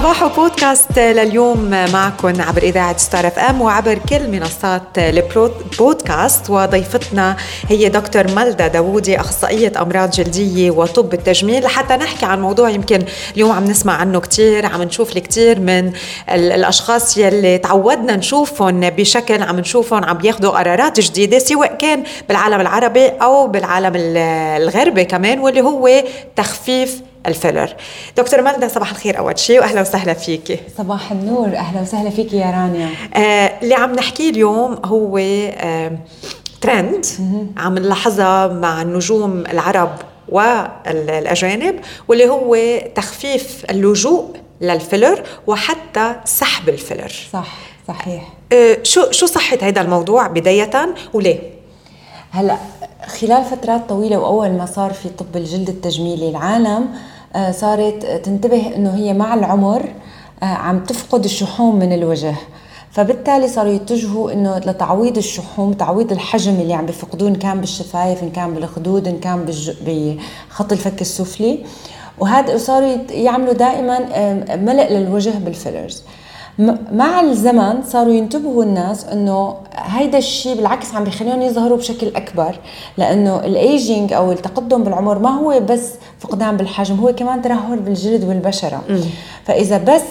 صباح بودكاست لليوم معكم عبر إذاعة ستار إف إم وعبر كل منصات البودكاست وضيفتنا هي دكتور ملدا داوودي أخصائية أمراض جلدية وطب التجميل. لحتى نحكي عن موضوع يمكن اليوم عم نسمع عنه كتير عم نشوف الكثير من الأشخاص يلي تعودنا نشوفهم بشكل عم نشوفهم عم بياخذوا قرارات جديدة سواء كان بالعالم العربي أو بالعالم الغربي كمان واللي هو تخفيف ال filler. دكتور مالدا صباح الخير أول شيء واهلا وسهلا فيكي صباح النور أهلا وسهلا فيكي يا رانيا. آه اللي عم نحكيه اليوم هو آه ترند عم نلاحظها مع النجوم العرب والأجانب واللي هو تخفيف اللجوء لل filler وحتى سحب ال filler. صح صحيح. آه شو شو صحة هذا الموضوع بداية وليه؟ هلا خلال فترات طويلة وأول ما صار في طب الجلد التجميلي العالم آه، صارت تنتبه إنه هي مع العمر آه، عم تفقد الشحوم من الوجه. فبالتالي صاروا يتجهوا إنه لتعويض الشحوم تعويض الحجم اللي عم بيفقدوه إن كان بالشفايف إن كان بالخدود إن كان بخط الفك السفلي. وهذا صاروا يعملوا دائما ملء للوجه بالفيلرز مع الزمن صاروا ينتبهوا الناس إنه هيدا الشيء بالعكس عم بيخليهم يظهروا بشكل أكبر لأنه الايجينج أو التقدم بالعمر ما هو بس فقدان بالحجم هو كمان ترهل بالجلد والبشرة. فإذا بس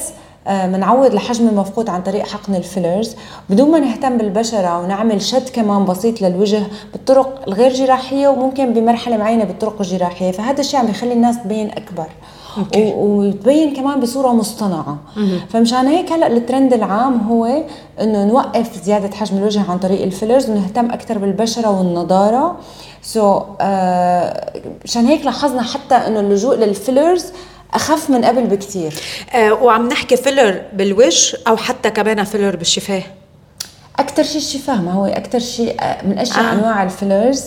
بنعوض آه، الحجم المفقود عن طريق حقن ال fillers بدون ما نهتم بالبشرة ونعمل شد كمان بسيط للوجه بالطرق الغير جراحية وممكن بمرحلة معينة بالطرق الجراحية فهذا الشيء عم بيخلي الناس تبين أكبر. okay. وتبين كمان بصورة مصطنعة. فمشان هيك هلأ الترند العام هو إنه نوقف زيادة حجم الوجه عن طريق ال fillers ونهتم أكثر بالبشرة والنضارة so, آه مشان هيك لاحظنا حتى إنه اللجوء لل fillers أخف من قبل بكثير آه وعم نحكي filler بالوجه أو حتى كمان filler بالشفاه أكثر شيء الشفاه ما هو أكثر شيء آه، من اشهر آه. أنواع ال fillers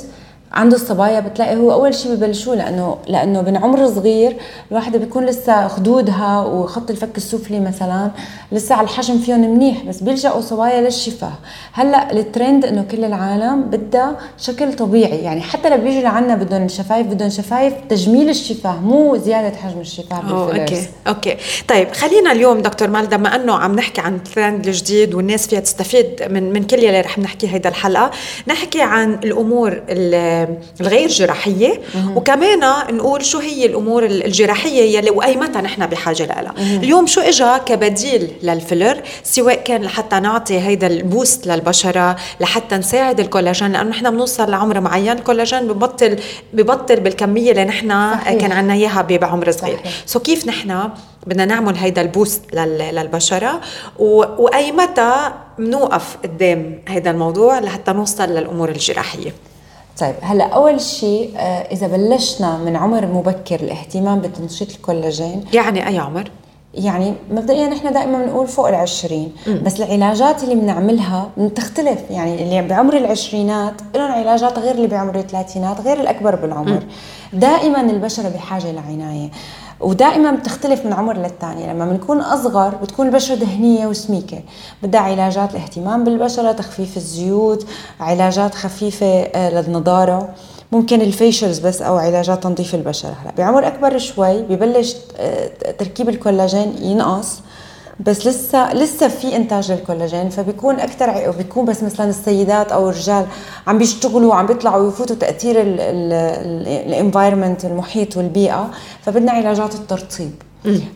عنده الصبايا بتلاقي هو أول شيء ببلشوه لأنه لأنه من عمر صغير الواحدة بيكون لسه خدودها وخط الفك السفلي مثلا لسه على الحجم فيهم منيح بس بيلجأوا صبايا للشفاه هلأ الترند إنه كل العالم بدها شكل طبيعي يعني حتى لو بيجوا لعنا بدهم شفايف بدهم شفايف تجميل الشفاه مو زيادة حجم الشفاه أوكي أوكي. طيب خلينا اليوم دكتور مالدا بما إنه عم نحكي عن الترند الجديد والناس فيها تستفيد من من كل اللي رح نحكي هيدا الحلقة نحكي عن الأمور اللي الغير جراحية. وكمان نقول شو هي الأمور الجراحية يلي وأيمتى نحن بحاجة لها. اليوم شو اجى كبديل لل filler سواء كان لحتى نعطي هيدا ال boost للبشرة لحتى نساعد الكولاجين لأنه نحن بنوصل لعمر معين. الكولاجين ببطل ببطل بالكمية اللي نحن كان عندنا إياها بعمر صغير. so كيف نحن بدنا نعمل هيدا ال boost للبشرة؟ وأيمتى بنوقف قدام هذا الموضوع لحتى نوصل للأمور الجراحية؟ طيب هلا أول شيء آه، إذا بلشنا من عمر مبكر الاهتمام بتنشيط الكولاجين. يعني أي عمر؟ يعني مبدئيا نحن دائما بنقول فوق العشرين. بس العلاجات اللي بنعملها بتختلف. يعني اللي بعمر العشرينات لهم علاجات غير اللي بعمر الثلاثينات غير الأكبر بالعمر. م. دائما البشره بحاجة لعناية. ودائما بتختلف من عمر للثاني لما بنكون أصغر بتكون البشرة دهنية وسميكة. بدها علاجات الاهتمام بالبشرة تخفيف الزيوت علاجات خفيفة آه، للنضارة. ممكن الفيشلز بس أو علاجات تنظيف البشرة. هلأ بعمر أكبر شوي ببلش آه، تركيب الكولاجين ينقص. بس لسه لسه في إنتاج للكولاجين فبيكون أكثر بيكون بس مثلا السيدات أو الرجال عم بيشتغلوا وعم بيطلعوا ويفوتوا تأثير ال environment المحيط والبيئة فبدنا علاجات الترطيب.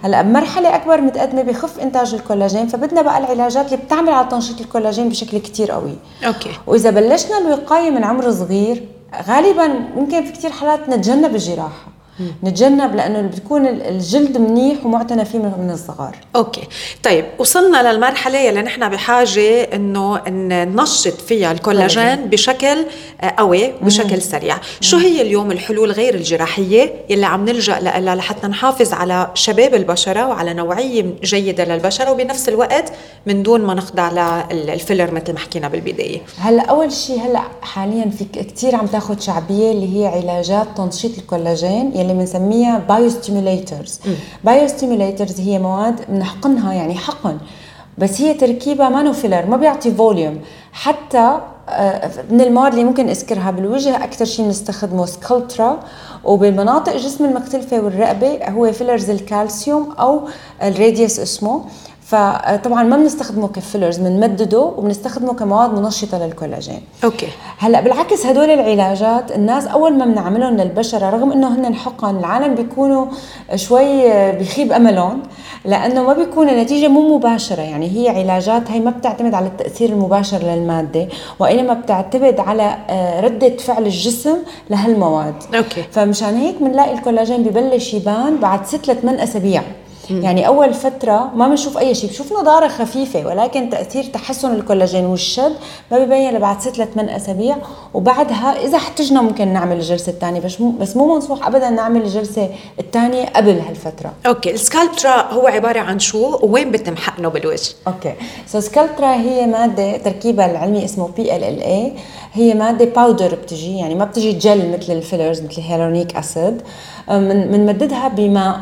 هلأ بمرحله أكبر متقدمة بخف إنتاج الكولاجين فبدنا بقى العلاجات اللي بتعمل على تنشيط الكولاجين بشكل كتير قوي. okay. وإذا بلشنا الوقايه من عمر صغير غالبا ممكن في كثير حالات نتجنب الجراحة. نتجنب لأنه بتكون الجلد منيح ومعتنى فيه من الصغار. okay. طيب وصلنا للمرحلة يلي نحن بحاجة إنه ننشط فيها الكولاجين بشكل قوي بشكل سريع. شو هي اليوم الحلول غير الجراحية يلي عم نلجأ لها لحتى نحافظ على شباب البشرة وعلى نوعية جيدة للبشرة وبنفس الوقت من دون ما نخضع لل filler مثل ما حكينا بالبداية؟ هلا أول شيء هلا حاليا في كثير عم تاخذ شعبية اللي هي علاجات تنشيط الكولاجين اللي بنسميها biostimulators biostimulators هي مواد بنحقنها يعني حقن بس هي تركيبها ما filler ما بيعطي volume حتى آه، من المواد اللي ممكن اذكرها بالوجه أكثر شيء بنستخدمه Sculptra وبالمناطق الجسم المختلفه والرقبة هو fillers الكالسيوم أو ال Radiesse اسمه. فطبعا ما بنستخدمه ك fillers بنمدده وبنستخدمه كمواد منشطة للكولاجين. okay. هلأ بالعكس هدول العلاجات الناس أول ما بنعملهم للبشره رغم إنه هن حقن العالم بيكونوا شوي بيخيب أملهم لأنه ما بيكون النتيجة مو مباشرة. يعني هي علاجات هي ما بتعتمد على التأثير المباشر للمادة وإنما بتعتمد على آه، ردة فعل الجسم لهالمواد. okay. فمشان هيك بنلاقي الكولاجين ببلش يبان بعد ست لثمان أسابيع. يعني أول فترة ما بنشوف أي شيء بشوف نضارة خفيفة ولكن تأثير تحسن الكولاجين والشد ما ببين الا بعد ست لثمان أسابيع. وبعدها إذا احتجنا ممكن نعمل الجلسة الثانية بس مو بس مو منصوح ابدا نعمل الجلسة الثانية قبل هالفترة. okay ال Sculptra هو عبارة عن شو؟ وين بتم حقنه بالوجه؟ okay so Sculptra هي مادة تركيبها العلمي اسمه PLLA هي مادة powder بتجي يعني ما بتجي جل مثل ال fillers مثل ال hyaluronic acid بنمددها بماء.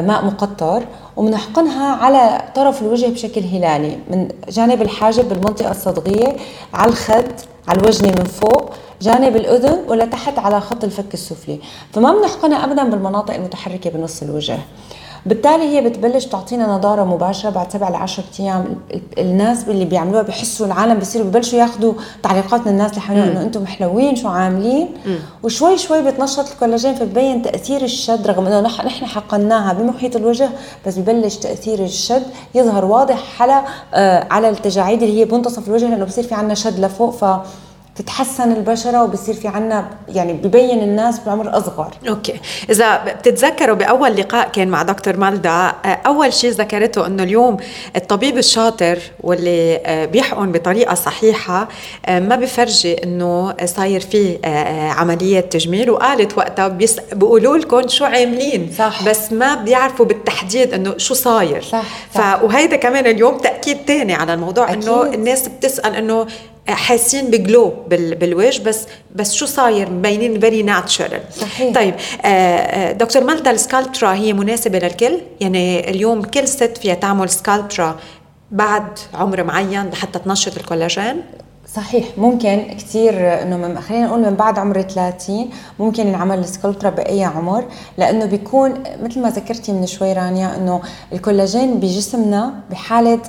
ماء مقطر وبنحقنها على طرف الوجه بشكل هلالي من جانب الحاجب بالمنطقة الصدغية على الخد على الوجنة من فوق جانب الأذن ولا تحت على خط الفك السفلي. فما بنحقنها أبدا بالمناطق المتحركة بنص الوجه. بالتالي هي بتبلش تعطينا نضارة مباشرة بعد سبع ل 10 أيام. الناس اللي بيعملوها بحسوا العالم بصيروا ببلشوا ياخذوا تعليقات من الناس اللي حواليهم إنه أنتم حلوين شو عاملين؟ مم. وشوي شوي بتنشط الكولاجين فبين تأثير الشد رغم إنه نحن حقناها بمحيط الوجه بس ببلش تأثير الشد يظهر واضح على آه على التجاعيد اللي هي بمنتصف الوجه لأنه بصير في عندنا شد لفوق. ف تتحسن البشرة وبصير في عنا يعني ببين الناس بعمر أصغر أوكي إذا بتتذكروا بأول لقاء كان مع دكتور مالدا أول شيء ذكرته إنه اليوم الطبيب الشاطر واللي آه، بيحقن بطريقة صحيحة آه، ما بفرجي إنه صاير في آه، عملية تجميل وقالت وقتها بيقولوا لكم شو عاملين صح. بس ما بيعرفوا بالتحديد إنه شو صاير صح, صح. ف وهيدا كمان اليوم تأكيد ثاني على الموضوع إنه الناس بتسأل إنه حاسين بجلو بالوجه بس بس شو صاير؟ مبينين very natural صحيح. طيب آه، آه، دكتور مالدا ال Sculptra هي مناسبة للكل؟ يعني اليوم كل ست فيها تعمل Sculptra بعد عمر معين لحتى تنشط الكولاجين؟ صحيح ممكن كثير إنه خلينا نقول من بعد عمر 30 ممكن ينعمل ال Sculptra باي عمر لأنه بيكون مثل ما ذكرتي من شوي رانيا إنه الكولاجين بجسمنا بحالة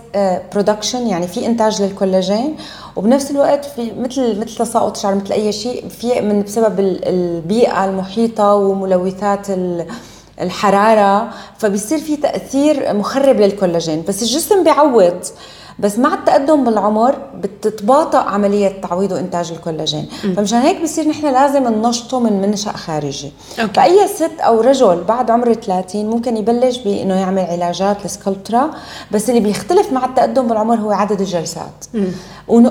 production آه، يعني في إنتاج للكولاجين وبنفس الوقت في مثل مثل تساقط الشعر مثل أي شيء في من بسبب البيئة المحيطة وملوثات الحرارة فبيصير في تأثير مخرب للكولاجين. بس الجسم بيعوض. بس مع التقدم بالعمر بتتباطأ عملية تعويض وإنتاج الكولاجين. فمشان هيك بصير نحن لازم ننشطه من منشأ خارجي okay. فأي ست أو رجل بعد عمر 30 ممكن يبلش بأنه يعمل علاجات ل Sculptra بس اللي بيختلف مع التقدم بالعمر هو عدد الجلسات.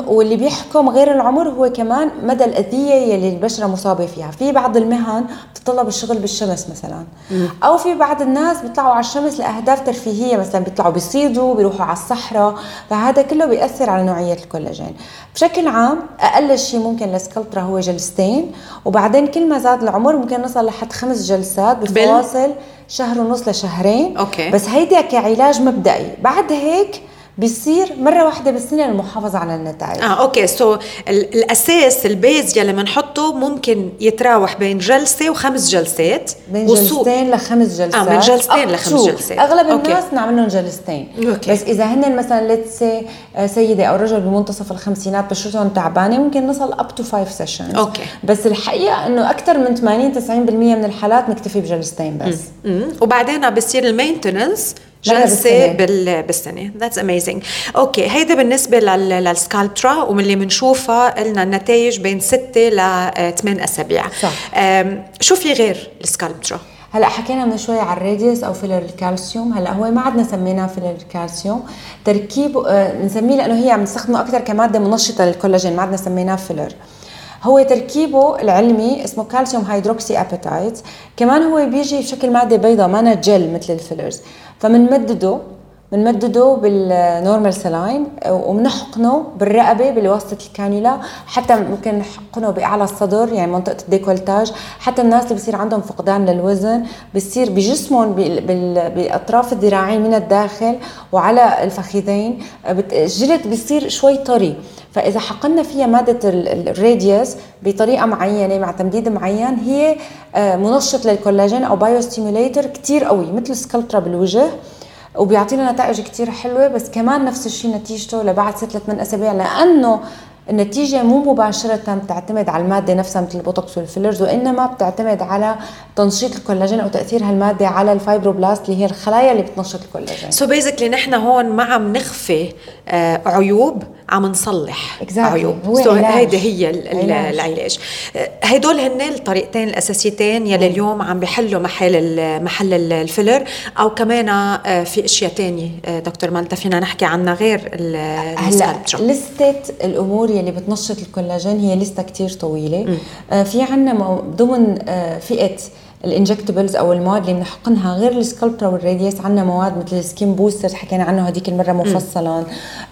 واللي بيحكم غير العمر هو كمان مدى الأذية يلي البشرة مصابة فيها في بعض المهن بتطلب الشغل بالشمس مثلا. أو في بعض الناس بيطلعوا على الشمس لأهداف ترفيهية مثلا بيطلعوا بيصيدوا بيروحوا على الصحراء فهذا كله بيأثر على نوعية الكولاجين. بشكل عام أقل شيء ممكن للسكلبترا هو جلستين وبعدين كل ما زاد العمر ممكن نصل لحد خمس جلسات بفواصل شهر ونص لشهرين. okay. بس هيدا كعلاج مبدئي. بعد هيك بيصير مرة واحدة بالسنه المحافظة على النتائج. آه okay. so الأساس ال base يلي بنحطه ممكن يتراوح بين جلسة وخمس جلسات. بين جلستين لخمس جلسات. آه من جلستين لخمس جلسات. أغلب okay. الناس نعمل لهم جلستين. okay. بس إذا هن مثلا let's آه، سيدة أو رجل بمنتصف الخمسينات بشرتهم تعبانة ممكن نصل up to 5 sessions okay. بس الحقيقة إنه أكثر من 80 90% من الحالات نكتفي بجلستين بس. مم. مم. وبعدين بصير ال maintenance جلسه بالسنة. بالسنة. that's amazing okay هيدا بالنسبة لل Sculptra ومن اللي بنشوفها لنا النتائج بين 6 ل 8 أسابيع. صح. شو في غير ال Sculptra هلأ حكينا من شوي على ال Radiesse أو filler الكالسيوم هلأ هو ما عدنا سميناه filler الكالسيوم تركيبه آه بنسميه لأنه هي عم نستخدمه أكثر كمادة منشطة للكولاجين. ما عدنا سميناه filler هو تركيبه العلمي اسمه calcium hydroxyapatite كمان هو بيجي بشكل ماده بيضاء ما جل مثل ال fillers فمنمدده بنمدده بال normal saline وبنحقنه بالرقبة بواسطه الكانيولا حتى ممكن نحقنه بأعلى الصدر يعني منطقة ال décolletage. حتى الناس اللي بصير عندهم فقدان للوزن بصير بجسمهم باطراف الذراعين من الداخل وعلى الفخذين الجلد بصير شوي طري. فإذا حقنا فيها مادة ال Radiesse بطريقة معينة مع تمديد معين هي آه، منشط للكولاجين أو bio stimulator كثير قوي مثل Sculptra بالوجه. وبيعطينا نتائج كثير حلوة بس كمان نفس الشيء نتيجته لبعد ست لثمان أسابيع لأنه النتيجة مو مباشرة بتعتمد على المادة نفسها مثل البوتوكس وال fillers وإنما بتعتمد على تنشيط الكولاجين أو تأثير هالمادة على ال fibroblast اللي هي الخلايا اللي بتنشط الكولاجين. سو so basically نحن هون ما عم نخفي عيوب عم نصلح exactly. عيوب. هو so هيدي هي علاج. العلاج. آه، هدول هن الطريقتين الأساسيتين يلي اليوم عم بيحلوا محل محل ال filler. أو كمان آه، في أشياء تانية. آه، دكتور مالدا فينا نحكي عنها غير هلأ لستة الأمور يلي بتنشط الكولاجين هي list ة كتير طويلة. آه في عندنا ضمن آه فئة ال injectables أو المواد اللي بنحقنها غير ال Sculptra وال Radiesse. عندنا مواد مثل ال skin booster حكينا عنه هذيك المرة مفصلا.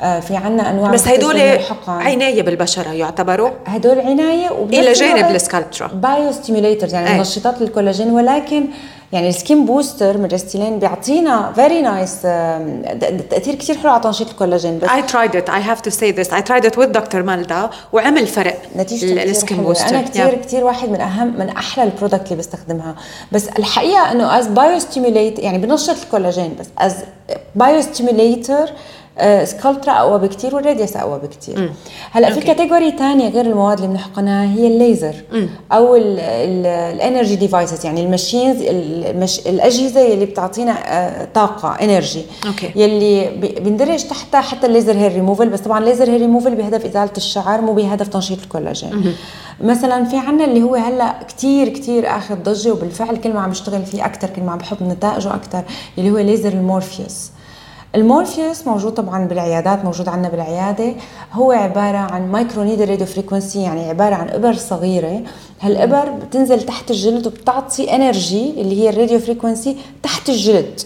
آه في عندنا أنواع بس هدول عناية بالبشرة يعتبروا؟ هدول عناية إلى جانب ال Sculptra. bio stimulators يعني منشطات للكولاجين ولكن يعني ال skin booster من Restylane بيعطينا very nice تأثير كثير حلو على تنشيط الكولاجين بس I tried it. I have to say this. I tried it with دكتور مالدا وعمل فرق نتيجة ال skin booster. أنا كثير yeah. كثير واحد من أهم من أحلى ال product اللي بستخدمها. بس الحقيقة إنه as bio stimulate يعني بنشط الكولاجين بس as bio stimulator Sculptra أقوى بكثير وال Radiesse أقوى بكثير هلا في category ثانية غير المواد اللي بنحقنها هي الليزر مم. أو ال energy devices يعني ال machines المش... الأجهزة اللي بتعطينا آه، طاقة energy okay. يلي بيندرج تحتها حتى الليزر هير ريموفل بس طبعا الليزر هير ريموفل بهدف إزالة الشعر مو بهدف تنشيط الكولاجين. مثلا في عنا اللي هو هلأ كثير كثير آخذ ضجة وبالفعل كل ما عم بشتغل فيه أكثر كل ما عم بحب نتائجه أكثر اللي هو ليزر ال Morpheus ال Morpheus موجود طبعا بالعيادات موجود عندنا بالعيادة. هو عبارة عن micro needle radio frequency يعني عبارة عن إبر صغيرة. هالإبر بتنزل تحت الجلد وبتعطي energy اللي هي ال radio frequency تحت الجلد.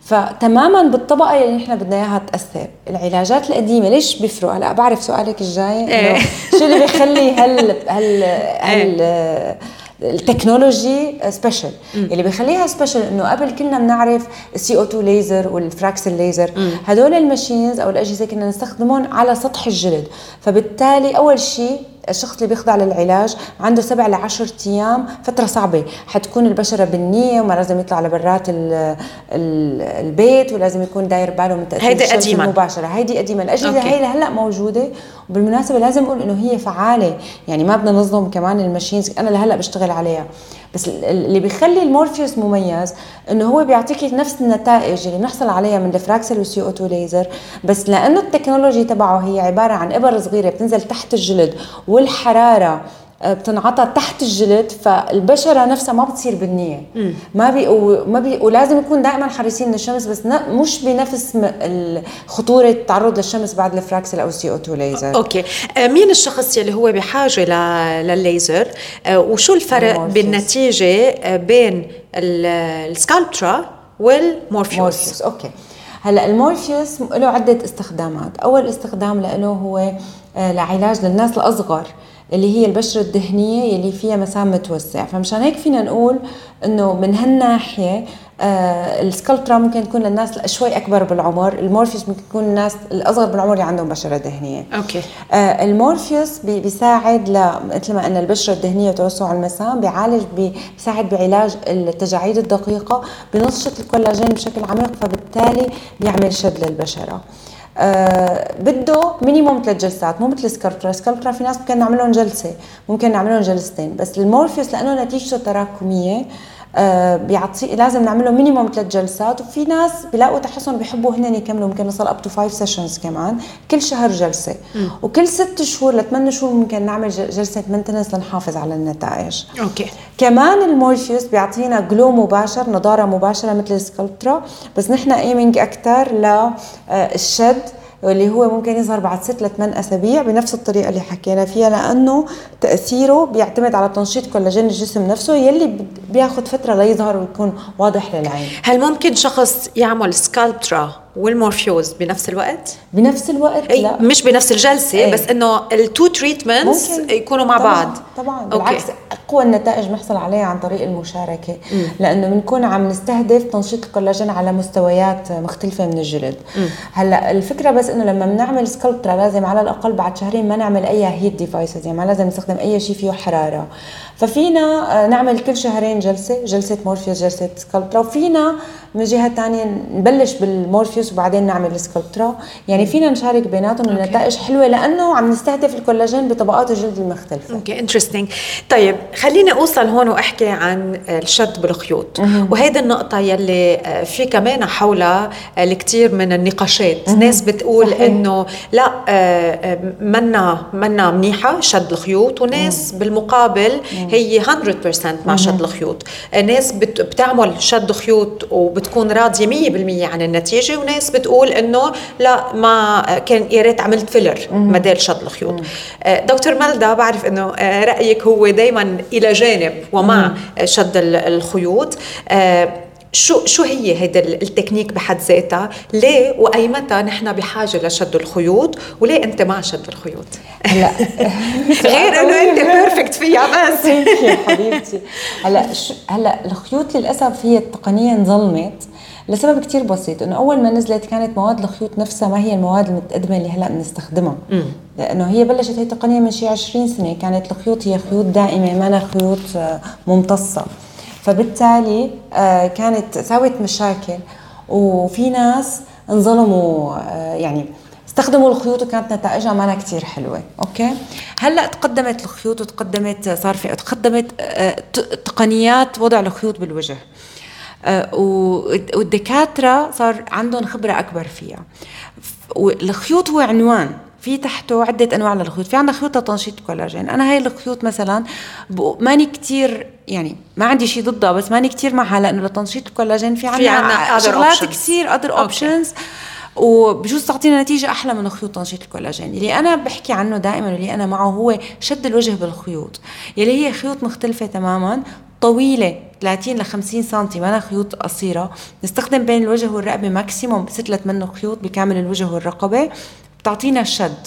فتماما بالطبقة اللي نحن بدنا إياها تأثر. العلاجات القديمة ليش بيفرق؟ هلأ بعرف سؤالك الجاي إيه. شو اللي بيخلي هال هال هال إيه. ال technology special اللي بيخليها special إنه قبل كنا بنعرف ال CO2 laser وال Fraxel laser هدول ال machines أو الاجهزه كنا نستخدمهم على سطح الجلد. فبالتالي أول شيء الشخص اللي بيخضع للعلاج عنده سبع ل 10 أيام فترة صعبة. حتكون البشرة بنيه وما لازم يطلع لبرات البيت ولازم يكون داير باله من تأثير هيدي قديما المباشرة. هيدي قديما الاجهزه هي هلأ موجودة وبالمناسبة لازم أقول إنه هي فعالة. يعني ما بدنا نظلم كمان ال machines. أنا لهلأ بشتغل عليها. بس اللي بيخلي المورفيوس مميز إنه هو بيعطيك نفس النتائج اللي بنحصل عليها من ال Fraxel وال CO2 laser. بس لأنه ال technology تبعه هي عبارة عن إبر صغيرة بتنزل تحت الجلد والحرارة. بتنعطى تحت الجلد فالبشرة نفسها ما بتصير بنيه ما بي وما بي ولازم نكون دائما حريصين للشمس بس مش بنفس خطورة التعرض للشمس بعد ال Fraxel أو ال CO2 laser okay. آه، مين الشخص اللي هو بحاجة للليزر آه، وشو الفرق بالنتيجة بين ال Sculptra وال Morpheus okay. هلأ المورفيوس له عدة استخدامات. أول استخدام له هو لعلاج للناس الأصغر. اللي هي البشرة الدهنية اللي فيها مسام متوسع فمشان هيك فينا نقول إنه من هالناحية آه ال Sculptra ممكن تكون للناس شوي أكبر بالعمر المورفيوس ممكن يكون الناس الأصغر بالعمر اللي عندهم بشرة دهنية. okay. آه المورفيوس بي بيساعد ل مثل ما قلنا البشرة الدهنية وتوسع المسام بيعالج بيساعد بعلاج التجاعيد الدقيقة بنشط الكولاجين بشكل عميق فبالتالي بيعمل شد للبشرة. آه بده minimum ثلاث جلسات مو مثل Sculptra Sculptra في ناس ممكن نعمل لهم جلسة ممكن نعمل لهم جلستين. بس المورفيوس لأنه نتيجته تراكمية بيعطي لازم نعمل له minimum ثلاث جلسات. وفي ناس بيلاقوا تحسن بيحبوا هن يكملوا ممكن نوصل up to five sessions كمان كل شهر جلسة. م. وكل ست شهور لثمان شهور ممكن نعمل جلسة maintenance لنحافظ على النتائج. okay. كمان المورفيوس بيعطينا glow مباشر نضارة مباشرة مثل السكالبترا بس نحن aiming أكثر للشد واللي هو ممكن يظهر بعد ست لثمان أسابيع بنفس الطريقة اللي حكينا فيها لأنه تأثيره بيعتمد على تنشيط كولاجين الجسم نفسه يلي بياخذ فترة ليظهر ويكون واضح للعين. هل ممكن شخص يعمل سكالبترا والمورفيوس بنفس الوقت؟ بنفس الوقت؟ لا. مش بنفس الجلسة أي. بس إنه ال two treatments يكونوا مع طبعًا بعض. طبعا. بالعكس أقوى النتائج بنحصل عليها عن طريق المشاركة. م. لأنه بنكون عم نستهدف تنشيط الكولاجين على مستويات مختلفة من الجلد. م. هلأ الفكرة بس إنه لما بنعمل سكالبترا لازم على الأقل بعد شهرين ما نعمل أي heat devices يعني ما لازم نستخدم أي شيء فيه حرارة. ففينا آه، نعمل كل شهرين جلسة جلسة مورفيوس جلسة سكالبترا وفينا من جهة ثانية نبلش بالمورفيوس وبعدين نعمل السكلبترا يعني فينا نشارك بيناتهم النتائج حلوة لأنه عم نستهدف الكولاجين بطبقات الجلد المختلفه okay interesting طيب خليني أوصل هون وأحكي عن الشد بالخيوط. وهيدي النقطة يلي آه، في كمان حولها آه، الكثير من النقاشات. ناس بتقول إنه لا منا منا منيحة شد الخيوط وناس بالمقابل هي 100% مع شد الخيوط. ناس بتعمل شد خيوط وبتكون راضية 100% عن النتيجة وناس بتقول إنه لا ما كان يا ريت عملت filler بدل شد الخيوط. آه، دكتور مالدا بعرف إنه آه، رأيك هو دائما إلى جانب ومع شد الخيوط. آه، شو شو هي هيدا التكنيك بحد ذاتها؟ ليه وأي متى نحن بحاجة لشد الخيوط؟ وليه أنت مع شد الخيوط؟ هلا. غير إنه أنت perfect فيها بس. يا حبيبتي. هلا هلا الخيوط للأسف هي التقنيه انظلمت لسبب كتير بسيط إنه أول ما نزلت كانت مواد الخيوط نفسها ما هي المواد المتقدمة اللي هلأ بنستخدمها. لأنه هي بلشت هي التقنيه من شي 20 سنة كانت الخيوط هي خيوط دائمة ما خيوط آه، ممتصة. فبالتالي آه، كانت ساوت مشاكل. وفي ناس انظلموا آه، يعني استخدموا الخيوط وكانت نتائجها ما كثير حلوة. okay؟ هلأ تقدمت الخيوط وتقدمت صار في تقدمت تقنيات وضع الخيوط بالوجه. والدكاترة صار عندهم خبرة أكبر فيها. والخيوط هو عنوان. في تحته عدة أنواع للخيوط. في عندنا خيوط لتنشيط الكولاجين أنا هاي الخيوط مثلا ماني كتير يعني ما عندي شيء ضدها بس ماني كتير معها لأنه لتنشيط الكولاجين في عندنا شغلات كثير other options وبجوز تعطينا نتيجة أحلى من خيوط تنشيط الكولاجين. اللي أنا بحكي عنه دائما واللي أنا معه هو شد الوجه بالخيوط. يلي هي خيوط مختلفة تماما. طويلة 30 ل 50 سم ما خيوط قصيرة. نستخدم بين الوجه والرقبة maximum ستلت منه خيوط بكامل الوجه والرقبة. بتعطينا الشد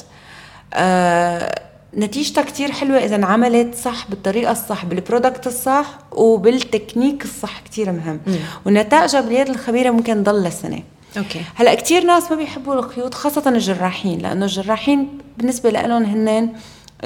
آه نتيجتها كتير حلوة إذا انعملت صح بالطريقة الصح بال product الصح وبالتكنيك الصح كتير مهم. مم. ونتائجها باليد الخبيرة ممكن تضل لسنة. okay. هلأ كثير ناس ما بيحبوا الخيوط خاصة الجراحين لأنه الجراحين بالنسبة لهم هن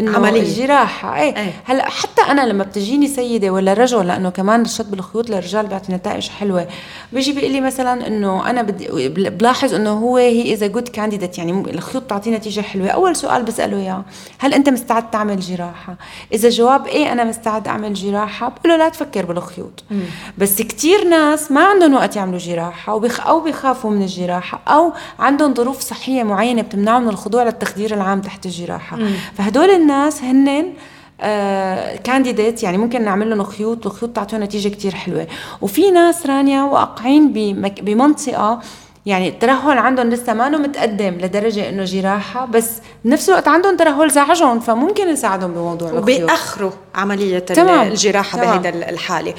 عملية. الجراحه إيه, إيه. هلأ حتى أنا لما بتجيني سيدة ولا رجل لأنه كمان الشد بالخيوط للرجال بيعطي نتائج حلوة. بيجي بيقول لي مثلا إنه أنا بدي بلاحظ إنه هو هي اذا good candidate يعني الخيوط تعطي نتيجة حلوة. أول سؤال بسأله اياه هل أنت مستعد تعمل جراحة؟ إذا جواب إيه أنا مستعد أعمل جراحة. بقول له لا تفكر بالخيوط. مم. بس كثير ناس ما عندهم وقت يعملوا جراحة وبخ أو بيخافوا من الجراحة أو عندهم ظروف صحية معينة بتمنعهم من الخضوع للتخدير العام تحت الجراحة. مم. فهدول الناس هن كانديديت آه يعني ممكن نعمل لهم خيوط وخيوط تعطيهم نتيجة كتير حلوة. وفي ناس رانيا واقعين بمنطقة يعني الترهل عندهم لسه ما متقدم لدرجة إنه جراحة بس بنفس الوقت عندهم ترهل زعجهم فممكن نساعدهم بموضوع وبيأخروا عملية تمام. الجراحة بهيدا الحالة.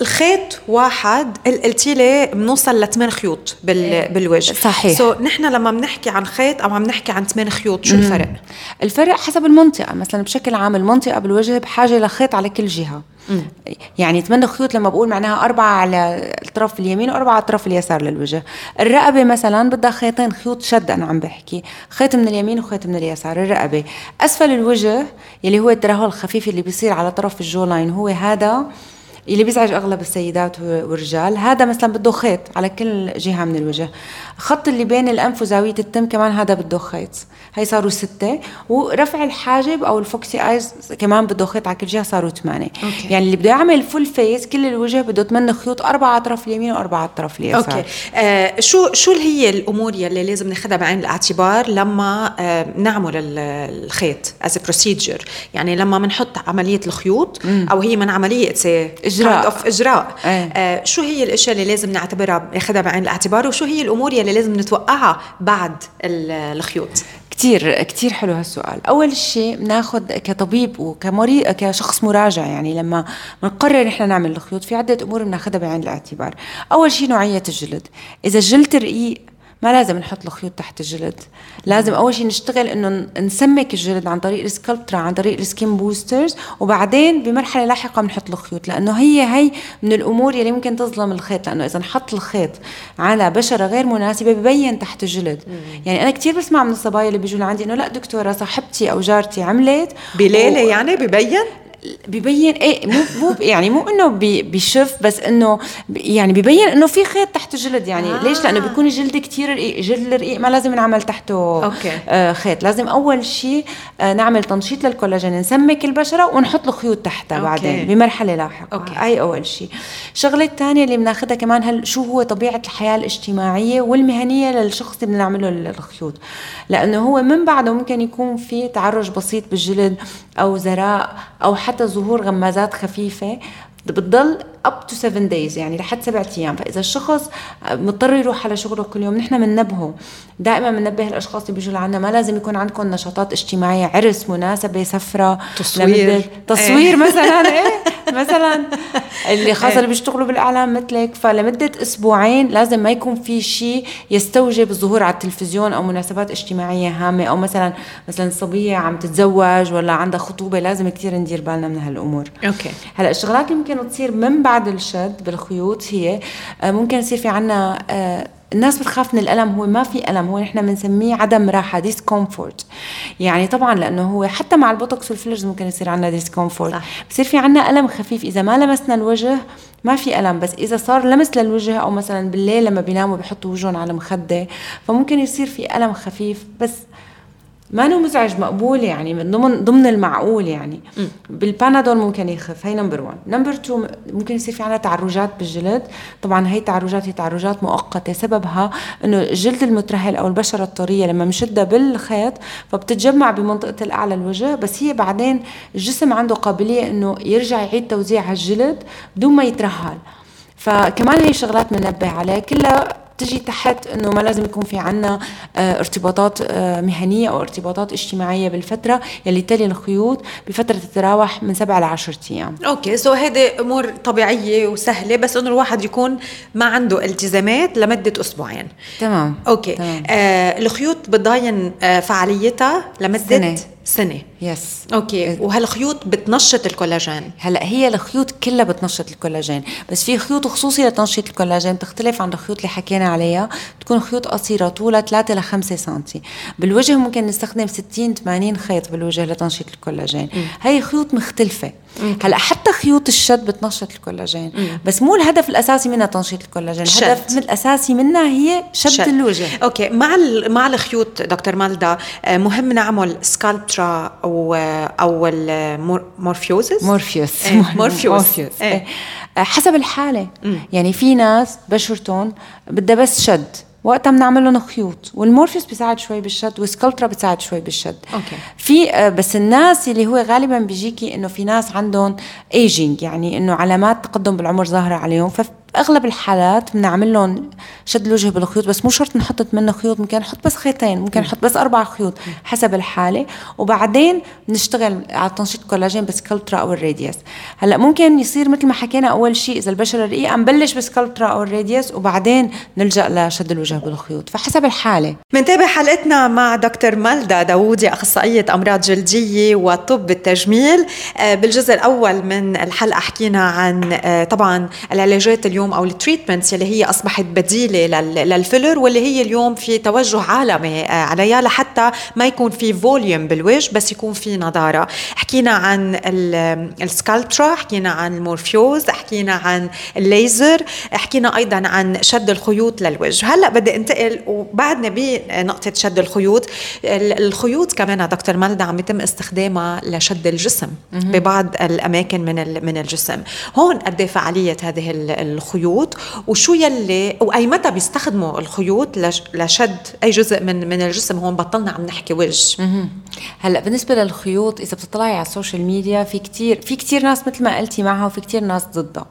الخيط واحد قلتي لي بنوصل لثمان خيوط بال... إيه. بالوجه. صحيح. سو so, نحن لما بنحكي عن خيط أو عم نحكي عن ثمان خيوط شو الفرق؟ الفرق حسب المنطقة مثلا بشكل عام المنطقة بالوجه بحاجة لخيط على كل جهة. يعني ثمان خيوط لما بقول معناها أربعة على الطرف اليمين وأربعة على الطرف اليسار للوجه. الرقبة مثلا بدها خيطين خيوط شد أنا عم بحكي. خيط من اليمين وخيط من اليسار الرقبة. أسفل الوجه يلي هو الترهل الخفيف اللي بيصير على طرف ال jawline هو هذا اللي بيزعج أغلب السيدات والرجال. هذا مثلا بده خيط على كل جهة من الوجه. خط اللي بين الأنف وزاوية التم كمان هذا بده خيط. هي صاروا ستة. ورفع الحاجب أو ال foxy eyes كمان بده خيط على كل جهة صاروا ثمانية. okay. يعني اللي بده يعمل full face كل الوجه بده ثمان خيوط أربعة على الطرف اليمين وأربعة على الطرف اليسار. okay. آه شو شو هي الأمور يلي لازم ناخذها بعين الاعتبار لما آه نعمل الخيط as procedure يعني لما بنحط عملية الخيوط. أو هي من عملية إجراء. of إجراء. إيه. آه شو هي الأشياء اللي لازم نعتبرها ناخذها بعين الاعتبار وشو هي الأمور يلي لازم نتوقعها بعد الخيوط؟ كثير كثير حلو هالسؤال. أول شيء بناخذ كطبيب وكمريض كشخص مراجع يعني لما بنقرر نحن نعمل الخيوط في عدة أمور بناخذها بعين الاعتبار. أول شيء نوعية الجلد. إذا الجلد رقيق ما لازم نحط الخيوط تحت الجلد. لازم أول شيء نشتغل إنه نسمك الجلد عن طريق السكالبترا عن طريق ال skin boosters وبعدين بمرحلة لاحقة بنحط الخيوط لأنه هي هي من الأمور يلي ممكن تظلم الخيط لأنه إذا نحط الخيط على بشرة غير مناسبة ببين تحت الجلد. يعني أنا كثير بسمع من الصبايا اللي بيجوا لعندي إنه لا دكتورة صاحبتي أو جارتي عملت بليلة و... يعني ببين؟ ببين إيه مو مو يعني مو إنه بيشف بس إنه يعني ببين إنه في خيط تحت الجلد يعني. آه. ليش؟ لأنه بيكون الجلد كثير رقيق جلد الرقيق ما لازم نعمل تحته okay. آه خيط. لازم أول شيء آه نعمل تنشيط للكولاجين نسمك البشرة ونحط الخيوط تحتها بعدين بمرحلة لاحقة. okay. اي أول شيء الشغله الثانية اللي بناخذها كمان هل شو هو طبيعة الحياة الاجتماعية والمهنية للشخص اللي بنعمله الخيوط؟ لأنه هو من بعده ممكن يكون في تعرج بسيط بالجلد أو زراء أو حتى ظهور غمازات خفيفة بتضل up to 7 days يعني لحد سبعة أيام. فإذا الشخص مضطر يروح على شغله كل يوم نحن بننبهه دائما بننبه الاشخاص اللي بيجوا لعنا. ما لازم يكون عندكم نشاطات اجتماعية عرس مناسبة سفرة تصوير. تصوير إيه. مثلا إيه. مثلا اللي خاصة. اللي بيشتغلوا بالإعلام مثلك فلمدة أسبوعين لازم ما يكون في شيء يستوجب الظهور على التلفزيون أو مناسبات اجتماعية هامة أو مثلا مثلا صبية عم تتزوج ولا عندها خطوبة لازم كثير ندير بالنا من هالأمور okay هلأ الشغلات اللي ممكن تصير من بعد الشد بالخيوط هي آه، ممكن يصير في عنا آه، الناس بتخاف من الألم هو ما في ألم هو نحن بنسميه عدم راحة discomfort يعني طبعا لأنه هو حتى مع البوتوكس وال fillers ممكن يصير عندنا discomfort بصير في عندنا ألم خفيف. إذا ما لمسنا الوجه ما في ألم بس إذا صار لمس للوجه أو مثلا بالليل لما بيناموا بيحطوا وجههم على مخدة فممكن يصير في ألم خفيف بس ما إنه مزعج مقبول يعني من ضمن ضمن المعقول يعني. م. بالبانادول ممكن يخف هي number 1 number 2 ممكن يصير في عنا تعرجات بالجلد. طبعا هي التعرجات هي تعرجات مؤقتة. سببها إنه الجلد المترهل أو البشرة الطرية لما مشدها بالخيط فبتتجمع بمنطقة الأعلى الوجه. بس هي بعدين الجسم عنده قابلية إنه يرجع يعيد توزيع على الجلد بدون ما يترهل. فكمان هي شغلات بننبه عليها كلها تجي تحت إنه ما لازم يكون في عنا آه، ارتباطات آه، مهنية أو ارتباطات اجتماعية بالفترة يلي تلي الخيوط بفترة تتراوح من سبعة ل 10 أيام okay so هيدي أمور طبيعية وسهلة بس إنه الواحد يكون ما عنده التزامات لمدة أسبوعين تمام okay تمام. آه الخيوط بتضاين آه فعاليتها لمدة سنة. سنة. yes okay. وهالخيوط بتنشط الكولاجين؟ هلا هي الخيوط كلها بتنشط الكولاجين بس في خيوط خصوصي لتنشيط الكولاجين تختلف عن الخيوط اللي حكينا عليها. تكون خيوط قصيرة طولها 3 ل 5 سم بالوجه ممكن نستخدم 60 80 خيط بالوجه لتنشيط الكولاجين. م. هي خيوط مختلفة. هلا حتى خيوط الشد بتنشط الكولاجين م. بس مو الهدف الأساسي منها تنشيط الكولاجين. الهدف الأساسي منها هي شد, شد. الوجه. okay. مع مع الخيوط دكتور مالدا آه، مهم نعمل سكلبترا أو أو المورفيوزس مورفيوس. مورفيوس. إيه. حسب الحالة. يعني في ناس بشرتهم بدها بس شد. وقتها بنعمل لهم خيوط. والمورفيوس بيساعد شوي بالشد والسكلبترا بتساعد شوي بالشد. okay. في آه، بس الناس اللي هو غالبا بيجيكي إنه في ناس عندهم ايجينج يعني إنه علامات تقدم بالعمر ظاهرة عليهم باغلب الحالات بنعمل لهم شد الوجه بالخيوط بس مو شرط نحط منه خيوط ممكن نحط بس خيطين ممكن نحط بس أربع خيوط حسب الحالة. وبعدين بنشتغل على تنشيط الكولاجين بسكلبترا أو الراديوس. هلأ ممكن يصير مثل ما حكينا أول شيء إذا البشرة رقيقة نبلش بسكلبترا أو الراديوس وبعدين نلجأ لشد الوجه بالخيوط. فحسب الحالة. بنتابع حلقتنا مع دكتور مالدا داوودي أخصائية أمراض جلدية وطب التجميل آه، بالجزء الأول من الحلقة حكينا عن آه، طبعا العلاجات اليوم اليوم أو ال treatments اللي هي أصبحت بديلة لل filler واللي هي اليوم في توجه عالمي آه، عليها لحتى ما يكون في volume بالوجه بس يكون في نضارة. حكينا عن السكلبترا حكينا عن المورفيوس حكينا عن الليزر حكينا أيضا عن شد الخيوط للوجه. هلأ بدي انتقل وبعدنا بنقطه شد الخيوط. الخيوط كمان دكتور مالدا عم يتم استخدامها لشد الجسم ببعض الأماكن من من الجسم. هون قد إيه فعالية هذه الخيوط؟ الخيوط وشو يلي وأي متى بيستخدموا الخيوط لشد أي جزء من من الجسم؟ هون بطلنا عم نحكي وجه. هلأ بالنسبة للخيوط إذا بتطلعي على ال social media في كتير في كتير ناس مثل ما قلتي معها وفي كتير ناس ضدها.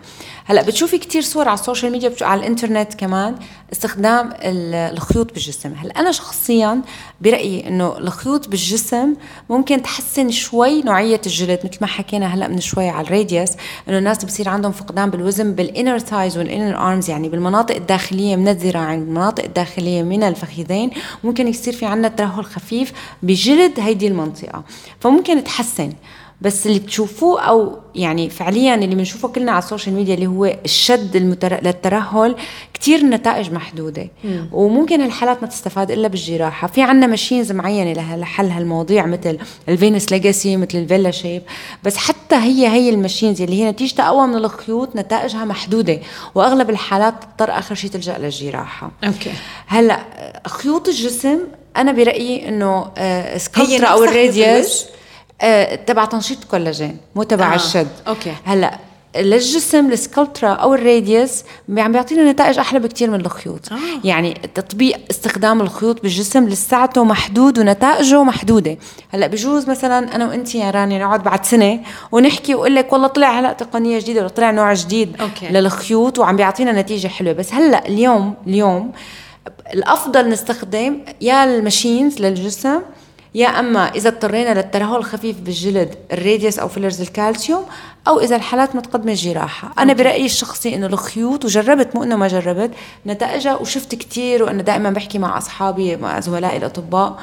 هلأ بتشوفي كتير صور على ال social media على الإنترنت كمان استخدام الخيوط بالجسم. هلأ أنا شخصيا برأيي إنه الخيوط بالجسم ممكن تحسن شوي نوعية الجلد مثل ما حكينا هلأ من شوي على الراديوس إنه الناس بصير عندهم فقدان بالوزن بال inner thighs وال inner arms يعني بالمناطق الداخلية من الذراعين بالمناطق الداخلية من الفخذين ممكن يصير في عندنا ترهل خفيف بجلد هيدي المنطقة. فممكن تحسن بس اللي بتشوفوه أو يعني فعليا اللي بنشوفه كلنا على ال social media اللي هو الشد المتر... للترهل كثير النتائج محدودة. مم. وممكن الحالات ما تستفاد إلا بالجراحة. في عندنا machines معينة لحل هالمواضيع مثل الفينوس ليجاسي مثل الفيلا شيب بس حتى هي هي ال machines اللي هي نتيجتها اقوى من الخيوط نتائجها محدودة. وأغلب الحالات تضطر آخر شيء تلجأ للجراحة. okay. هلأ خيوط الجسم أنا برأيي إنه سكلبترا أو الراديوس آه، تبع تنشيط الكولاجين مو تبع آه. الشد okay هلا للجسم السكلبترا أو الراديوس عم بيعطينا نتائج أحلى بكثير من الخيوط آه. يعني تطبيق استخدام الخيوط بالجسم لساته محدود ونتائجه محدودة هلا بجوز مثلا أنا وأنت يا رانيا نقعد بعد سنة ونحكي وأقول لك والله طلع هلا تقنية جديدة ولا طلع نوع جديد okay. للخيوط وعم بيعطينا نتيجة حلوة بس هلا اليوم اليوم الأفضل نستخدم يا ال machines للجسم يا أما إذا اضطرينا للترهل الخفيف بالجلد الراديوس أو fillers الكالسيوم أو إذا الحالات متقدمة الجراحه أنا برأيي الشخصي إنه الخيوط وجربت مو إنه ما جربت نتائجها وشفت كثير وأنا دائما بحكي مع أصحابي مع زملائي الأطباء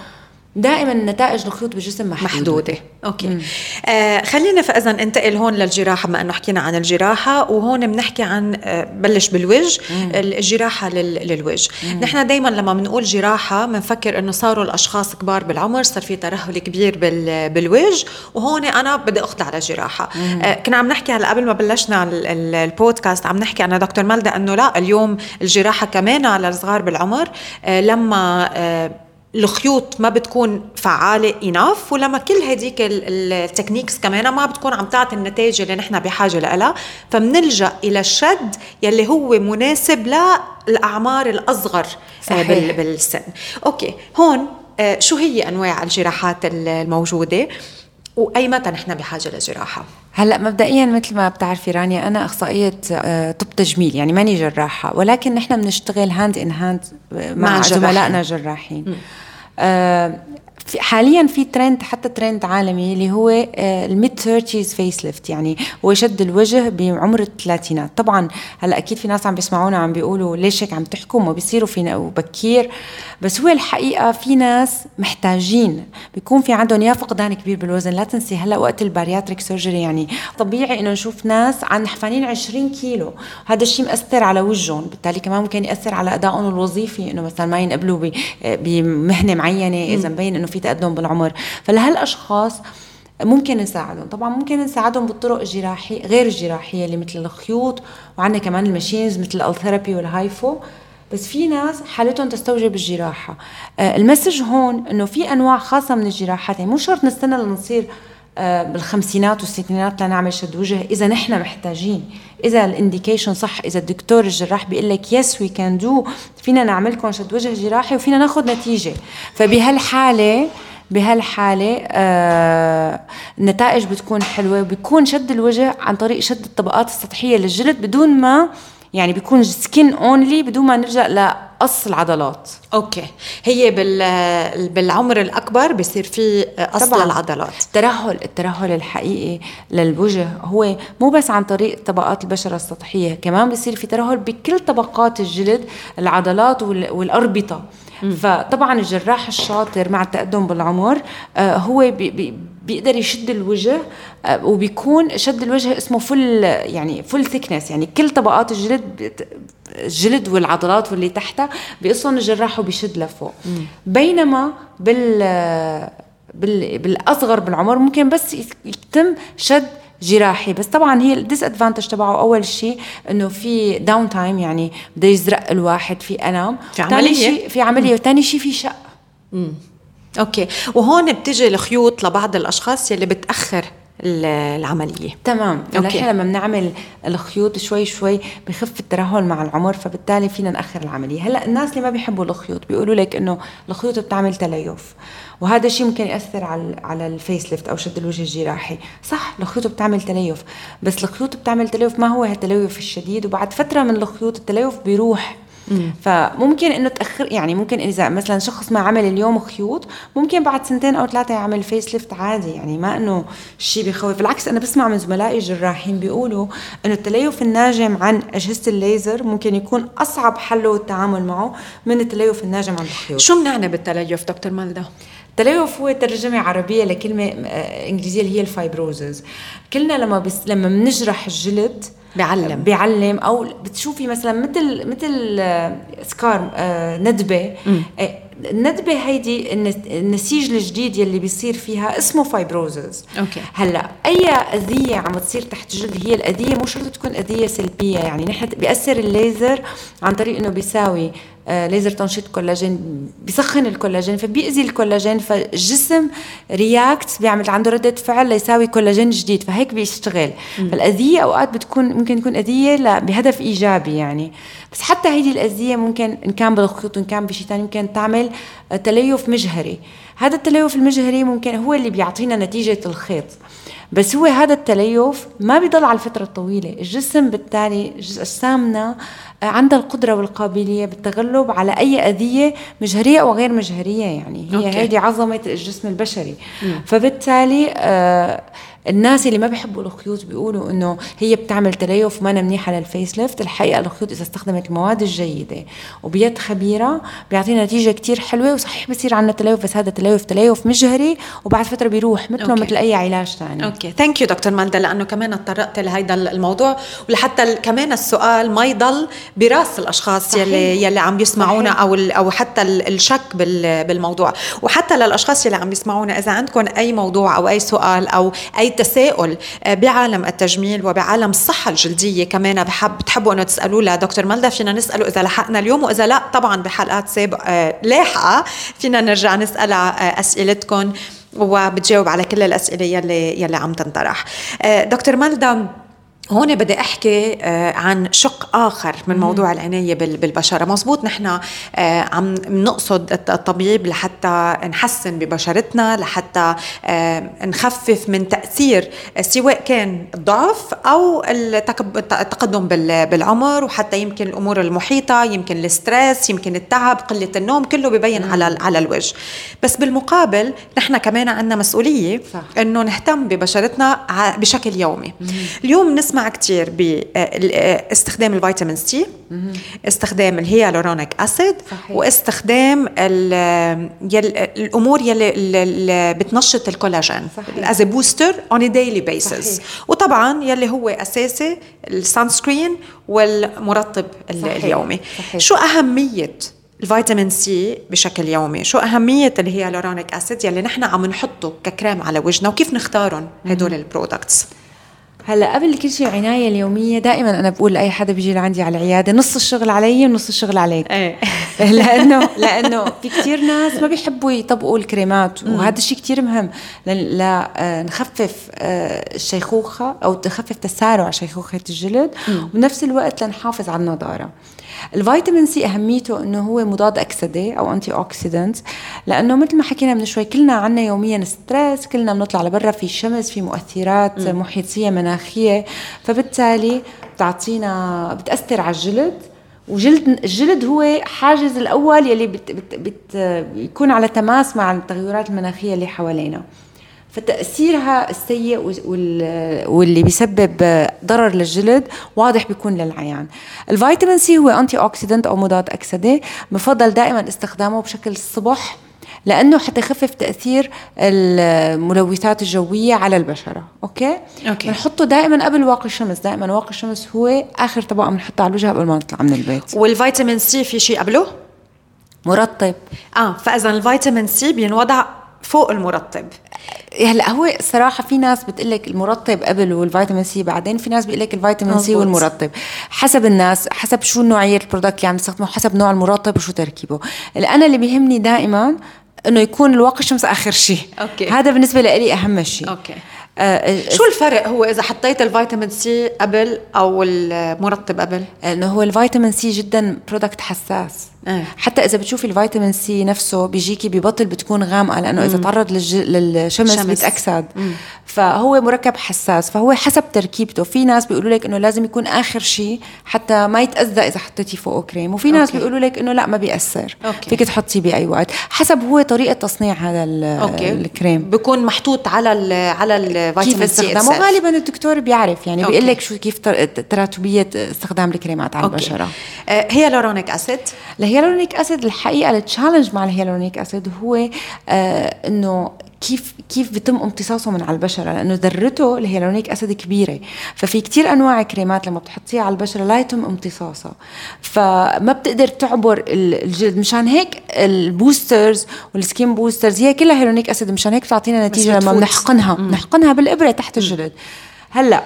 دائما نتائج الخيوط بالجسم محدودة, محدودة. أوكي. آه خلينا فاذا ننتقل هون للجراحة بما إنه حكينا عن الجراحة وهون بنحكي عن آه بلش بالوجه مم. الجراحة لل... للوجه. نحن دائما لما بنقول جراحة بنفكر إنه صاروا الأشخاص كبار بالعمر صار في ترهل كبير بال... بالوجه وهون أنا بدي أخضع للجراحة. آه كنا عم نحكي هلا قبل ما بلشنا البودكاست عم نحكي أنا دكتور مالدا إنه لا اليوم الجراحة كمان للصغار بالعمر. آه لما آه الخيوط ما بتكون فعالة enough ولما كل هديك ال techniques كمان ما بتكون عم تعطي النتائج اللي نحن بحاجة لها فبنلجا إلى الشد يلي هو مناسب للأعمار الأصغر صحيح. بالسن. أوكي هون آه، شو هي أنواع الجراحات الموجودة؟ وإيمتى نحن بحاجة لجراحة؟ هلأ مبدئيا مثل ما بتعرفي رانيا أنا أخصائية آه، طب تجميل يعني ماني جراحة ولكن نحن بنشتغل hand in hand مع, مع زملائنا جراحين. آه حاليا في ترند حتى ترند عالمي اللي هو ال mid 30 face lift يعني هو شد الوجه بعمر الثلاثينات. طبعا هلأ أكيد في ناس عم بيسمعونا عم بيقولوا ليش هيك عم تحكوا ما بيصيروا في بكير بس هو الحقيقة في ناس محتاجين بيكون في عندهم يا فقدان كبير بالوزن. لا تنسي هلأ وقت ال bariatric surgery يعني طبيعي إنه نشوف ناس عم نحفانين 20 كيلو. هذا الشيء مأثر على وجههم بالتالي كمان ممكن يأثر على أدائهم الوظيفي إنه مثلا ما ينقبلوا بمهنة معينة إذا مبين إنه في تقدم بالعمر. فلهالأشخاص ممكن نساعدهم. طبعا ممكن نساعدهم بالطرق الجراحية غير الجراحية اللي مثل الخيوط وعندنا كمان ال machines مثل ال therapy وال HIFU بس في ناس حالتهم تستوجب الجراحة. آه ال message هون إنه في أنواع خاصة من الجراحات يعني مو شرط نستنى لنصير بالخمسينات والستينات لنعمل شد وجه. إذا نحن محتاجين إذا ال indication صح إذا الدكتور الجراح بيقول لك yes we can do فينا نعمل لكم شد وجه جراحي وفينا ناخذ نتيجة. فبهالحالة بهالحالة آه النتائج بتكون حلوة وبيكون شد الوجه عن طريق شد الطبقات السطحية للجلد بدون ما يعني بيكون skin only بدون ما نرجع لقص العضلات okay. هي بال بالعمر الأكبر بصير في قص طبعاً. للعضلات الترهل الترهل الحقيقي للوجه هو مو بس عن طريق طبقات البشرة السطحية كمان بصير في ترهل بكل طبقات الجلد العضلات والأربطة. فطبعا الجراح الشاطر مع التقدم بالعمر آه هو بي بي بيقدر يشد الوجه آه وبيكون شد الوجه اسمه full يعني full thickness يعني كل طبقات الجلد الجلد والعضلات واللي تحتها بيقصهم الجراح وبيشد لفوق. بينما بال بال بالأصغر بالعمر ممكن بس يتم شد جراحي. بس طبعا هي ال disadvantage تبعه أول شيء إنه في downtime يعني بده يزرق الواحد في ألم. في عملية؟ شيء في عملية وثاني شيء في شق. okay. وهون بتجي الخيوط لبعض الأشخاص يلي بتأخر العملية. تمام. نحن لما بنعمل الخيوط شوي شوي بخف الترهل مع العمر فبالتالي فينا نأخر العملية. هلا الناس اللي ما بيحبوا الخيوط بيقولوا لك إنه الخيوط بتعمل تليف وهذا الشيء ممكن يأثر على على ال face lift أو شد الوجه الجراحي. صح الخيوط بتعمل تليف بس الخيوط بتعمل تليف ما هو التليف الشديد وبعد فترة من الخيوط التليف بيروح. فممكن إنه تاخر يعني ممكن إذا مثلا شخص ما عمل اليوم خيوط ممكن بعد سنتين أو ثلاثة يعمل face lift عادي. يعني ما إنه شيء بخوف بالعكس أنا بسمع من زملائي الجراحين بيقولوا إنه التليف الناجم عن أجهزة الليزر ممكن يكون أصعب حله التعامل معه من التليف الناجم عن الخيوط. شو بنعني بالتليف دكتور مالدا التليف هو ترجمة عربية لكلمة آه، إنجليزية اللي هي ال fibrosis كلنا لما بس لما بنجرح الجلد بيعلم. بيعلم أو بتشوفي مثلا مثل مثل scar آه، ندبة. آه، الندبه هيدي النسيج الجديد يلي بيصير فيها اسمه fibrosis. okay. هلأ أي أذية عم تصير تحت الجلد هي الأذية مو شرط تكون أذية سلبية يعني نحن بيأثر الليزر عن طريق إنه بيساوي آه، ليزر تنشيط كولاجين بيسخن الكولاجين فبيأذي الكولاجين فالجسم react بيعمل عنده ردة فعل ليساوي كولاجين جديد فهيك بيشتغل. م. فالأذية أوقات بتكون ممكن تكون أذية بهدف إيجابي يعني. بس حتى هيدي الأذية ممكن إن كان بالخيوط وإن كان بشيء ثاني ممكن تعمل تليف مجهري. هذا التليف المجهري ممكن هو اللي بيعطينا نتيجة الخيط. بس هو هذا التليف ما بيضل على الفترة الطويلة. الجسم بالتالي أجسامنا عندها القدرة والقابلية بالتغلب على أي أذية مجهرية أو غير مجهرية يعني. هي هذه عظمة الجسم البشري. م. فبالتالي آه الناس اللي ما بيحبوا الخيوط بيقولوا إنه هي بتعمل تليف ما منيحة لل face lift الحقيقة الخيوط إذا استخدمت المواد الجيده وبيد خبيرة بيعطينا نتيجة كتير حلوة وصحيح بصير عندنا تليف بس هذا تليف تليف مجهري وبعد فترة بيروح مثله مثل أي علاج ثاني okay. Thank you دكتور مالدا لأنه كمان تطرقت لهيدا الموضوع ولحتى كمان السؤال ما يضل براس الأشخاص صحيح. يلي يلي عم يسمعونا أو أو حتى الشك بالموضوع. وحتى للأشخاص يلي عم يسمعونا إذا عندكم أي موضوع أو أي سؤال أو أي تساؤل آه، بعالم التجميل وبعالم الصحة الجلدية كمان بحب بتحبوا إنه تسألوه لدكتور مالدا فينا نسأله إذا لحقنا اليوم وإذا لا طبعا بحلقات سابقه آه، لاحقة. فينا نرجع نسأل آه، أسئلتكم وبتجاوب على كل الأسئلة يلي يلي عم تنطرح. دكتور مالدا هون بدي أحكي آه، عن شق آخر من موضوع العناية بالبشرة. مزبوط نحن آه، عم نقصد الطبيب لحتى نحسن ببشرتنا لحتى آه، نخفف من تأثير سواء كان الضعف أو التقدم بالعمر وحتى يمكن الأمور المحيطة يمكن الستريس يمكن التعب قلة النوم كله ببين على على الوجه. بس بالمقابل نحن كمان عندنا مسؤولية. إنه نهتم ببشرتنا بشكل يومي. اليوم نسمع بنسمع كثير باستخدام الفيتامين C استخدام ال hyaluronic acid واستخدام الأمور يلي بتنشط الكولاجين as booster on daily basis وطبعا يلي هو أساسي ال sunscreen والمرطب صحيح. اليومي. صحيح. شو أهمية الفيتامين C بشكل يومي؟ شو أهمية ال hyaluronic acid يلي نحن عم نحطه ككريم على وجهنا؟ وكيف نختارهم هدول ال products هلا قبل كل شيء العنايه اليومية دائما أنا بقول لأي حدا بيجي لعندي على العيادة نص الشغل علي ونص الشغل عليك. إيه. لأنه لأنه في كثير ناس ما بيحبوا يطبقوا الكريمات وهذا الشيء كثير مهم. لنخفف آه، الشيخوخة أو تخفف تسارع شيخوخة الجلد وبنفس الوقت لنحافظ على النضاره الفيتامين سي أهميته إنه هو مضاد أكسدة أو antioxidant لأنه مثل ما حكينا من شوي كلنا عنا يوميا stress كلنا بنطلع لبرا في شمس في مؤثرات م. محيطية مناخية فبالتالي بتعطينا بتأثر على الجلد وجلد الجلد هو حاجز الأول يلي بت بت بت بيكون على تماس مع التغيرات المناخية اللي حوالينا فتأثيرها السيء واللي بيسبب ضرر للجلد واضح بيكون للعيان. الفيتامين سي هو antioxidant أو مضاد أكسدة بفضل دائما استخدامه بشكل الصبح لأنه حتى يخفف تأثير الملوثات الجوية على البشرة. okay؟ okay. بنحطه دائما قبل واقي الشمس. دائما واقي الشمس هو آخر طبقه بنحطها على الوجه قبل ما نطلع من البيت. والفيتامين سي في شيء قبله؟ مرطب. آه فإذا الفيتامين سي بينوضع فوق المرطب. هلا هو صراحة في ناس بتقول لك المرطب قبل والفيتامين سي بعدين في ناس بيقول لك الفيتامين سي والمرطب. حسب الناس حسب شو نوعية ال product اللي عم يستخدمه حسب نوع المرطب وشو تركيبه. أنا اللي بيهمني دائما إنه يكون الواقي الشمس آخر شيء okay. هذا بالنسبة لي أهم شيء okay. آه شو الفرق هو إذا حطيت الفيتامين سي قبل أو المرطب قبل؟ إنه هو الفيتامين سي جدا product حساس. آه. حتى إذا بتشوفي الفيتامين سي نفسه بيجيكي ب bottle بتكون غامقه لأنه إذا تعرض للج... للشمس شمس. بيتأكسد. مم. فهو مركب حساس فهو حسب تركيبته. في ناس بيقولوا لك إنه لازم يكون آخر شيء حتى ما يتأذى إذا حطيتي فوقه كريم. وفي ناس okay. بيقولوا لك إنه لا ما بيأثر. okay. فيك تحطيه بأي وقت. حسب هو طريقة تصنيع هذا okay. الكريم. بيكون محطوط على ال على الفيتامين سي كيف استخدامه غالبا الدكتور بيعرف يعني بيقول لك شو كيف تراتبية استخدام الكريمات على البشرة. آه hyaluronic acid. ال hyaluronic acid الحقيقة ال challenge مع ال hyaluronic acid هو آه إنه كيف كيف بيتم امتصاصه من على البشرة لأنه ذرته ال hyaluronic acid كبيرة. ففي كتير أنواع كريمات لما بتحطيها على البشرة لا يتم امتصاصها. فما بتقدر تعبر الجلد. مشان هيك ال boosters وال skin boosters هي كلها hyaluronic acid. مشان هيك بتعطينا نتيجة لما بنحقنها. بنحقنها بالإبرة تحت الجلد. هلأ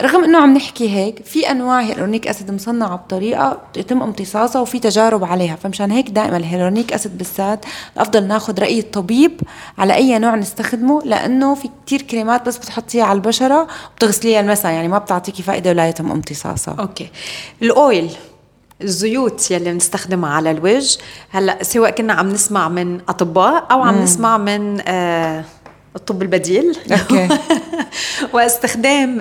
رغم إنه عم نحكي هيك في أنواع hyaluronic acid مصنعة بطريقة يتم امتصاصها وفي تجارب عليها فمشان هيك دائما ال hyaluronic acid بالذات الافضل ناخذ رأي الطبيب على أي نوع نستخدمه لأنه في كتير كريمات بس بتحطيها على البشرة وبتغسليها المساء يعني ما بتعطيكي فائدة ولا يتم امتصاصها okay ال oil الزيوت يلي بنستخدمها على الوجه هلأ سواء كنا عم نسمع من أطباء أو عم مم. نسمع من آه الطب البديل. okay. واستخدام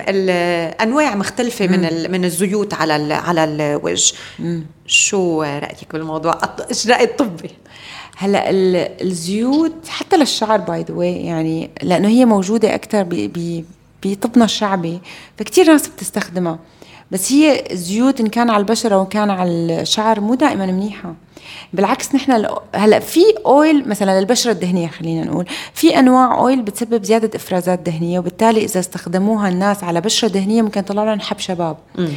أنواع مختلفة من من الزيوت على على الوجه. شو رأيك بالموضوع؟ إيش راي الطبي. هلا الزيوت حتى للشعر by the way يعني لأنه هي موجودة أكثر بطبنا الشعبي فكتير ناس بتستخدمها. بس هي الزيوت إن كان على البشرة وإن كان على الشعر مو دائما منيحة. بالعكس نحن هلا في oil مثلا للبشرة الدهنية خلينا نقول في أنواع oil بتسبب زيادة إفرازات دهنية وبالتالي إذا استخدموها الناس على بشرة دهنية ممكن يطلع لهم حب شباب م.